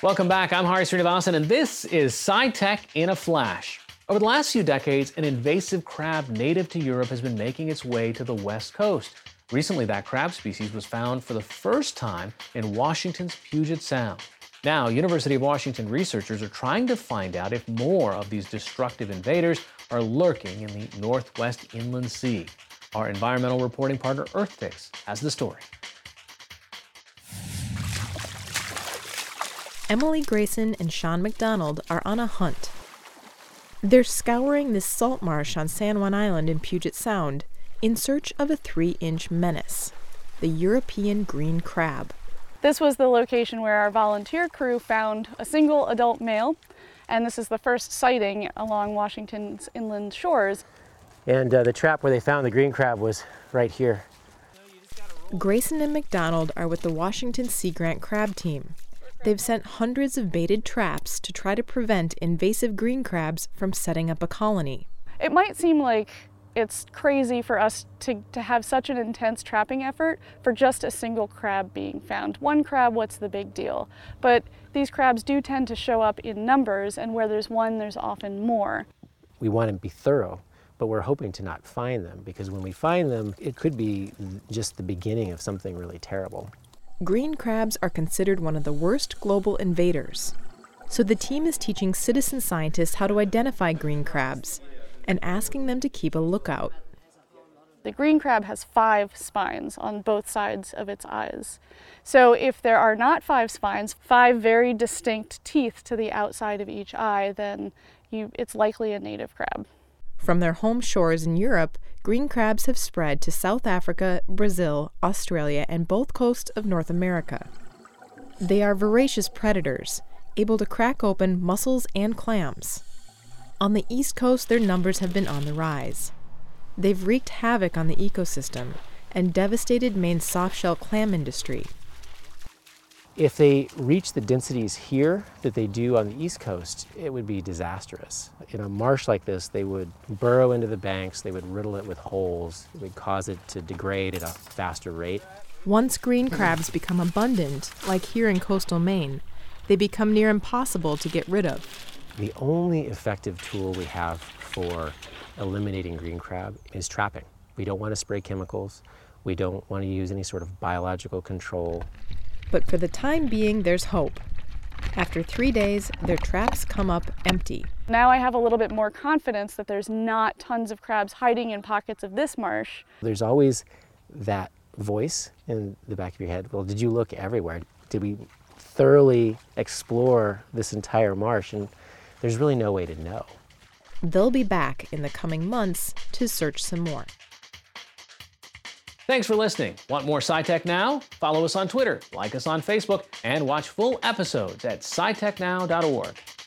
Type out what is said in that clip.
Welcome back. I'm Hari Sreenivasan, and this is SciTech in a Flash. Over the last few decades, an invasive crab native to Europe has been making its way to the West Coast. Recently, that crab species was found for the first time in Washington's Puget Sound. Now, University of Washington researchers are trying to find out if more of these destructive invaders are lurking in the Northwest Inland Sea. Our environmental reporting partner EarthFix has the story. Emily Grason and Sean McDonald are on a hunt. They're scouring this salt marsh on San Juan Island in Puget Sound in search of a three inch menace the European green crab. This was the location where our volunteer crew found a single adult male, and this is the first sighting along Washington's inland shores. And uh, the trap where they found the green crab was right here. Grayson and McDonald are with the Washington Sea Grant Crab Team. They've sent hundreds of baited traps to try to prevent invasive green crabs from setting up a colony. It might seem like it's crazy for us to, to have such an intense trapping effort for just a single crab being found. One crab, what's the big deal? But these crabs do tend to show up in numbers, and where there's one, there's often more. We want to be thorough, but we're hoping to not find them because when we find them, it could be just the beginning of something really terrible. Green crabs are considered one of the worst global invaders. So the team is teaching citizen scientists how to identify green crabs and asking them to keep a lookout. The green crab has five spines on both sides of its eyes. So if there are not five spines, five very distinct teeth to the outside of each eye, then you, it's likely a native crab. From their home shores in Europe, green crabs have spread to South Africa, Brazil, Australia, and both coasts of North America. They are voracious predators, able to crack open mussels and clams. On the East Coast, their numbers have been on the rise. They've wreaked havoc on the ecosystem and devastated Maine's softshell clam industry. If they reach the densities here that they do on the East Coast, it would be disastrous. In a marsh like this, they would burrow into the banks, they would riddle it with holes, it would cause it to degrade at a faster rate. Once green crabs become abundant, like here in coastal Maine, they become near impossible to get rid of. The only effective tool we have for eliminating green crab is trapping. We don't want to spray chemicals. We don't want to use any sort of biological control. But for the time being, there's hope. After three days, their traps come up empty. Now I have a little bit more confidence that there's not tons of crabs hiding in pockets of this marsh. There's always that voice in the back of your head. Well, did you look everywhere? Did we thoroughly explore this entire marsh? And there's really no way to know. They'll be back in the coming months to search some more. Thanks for listening. Want more SciTech Now? Follow us on Twitter, like us on Facebook, and watch full episodes at scitechnow.org.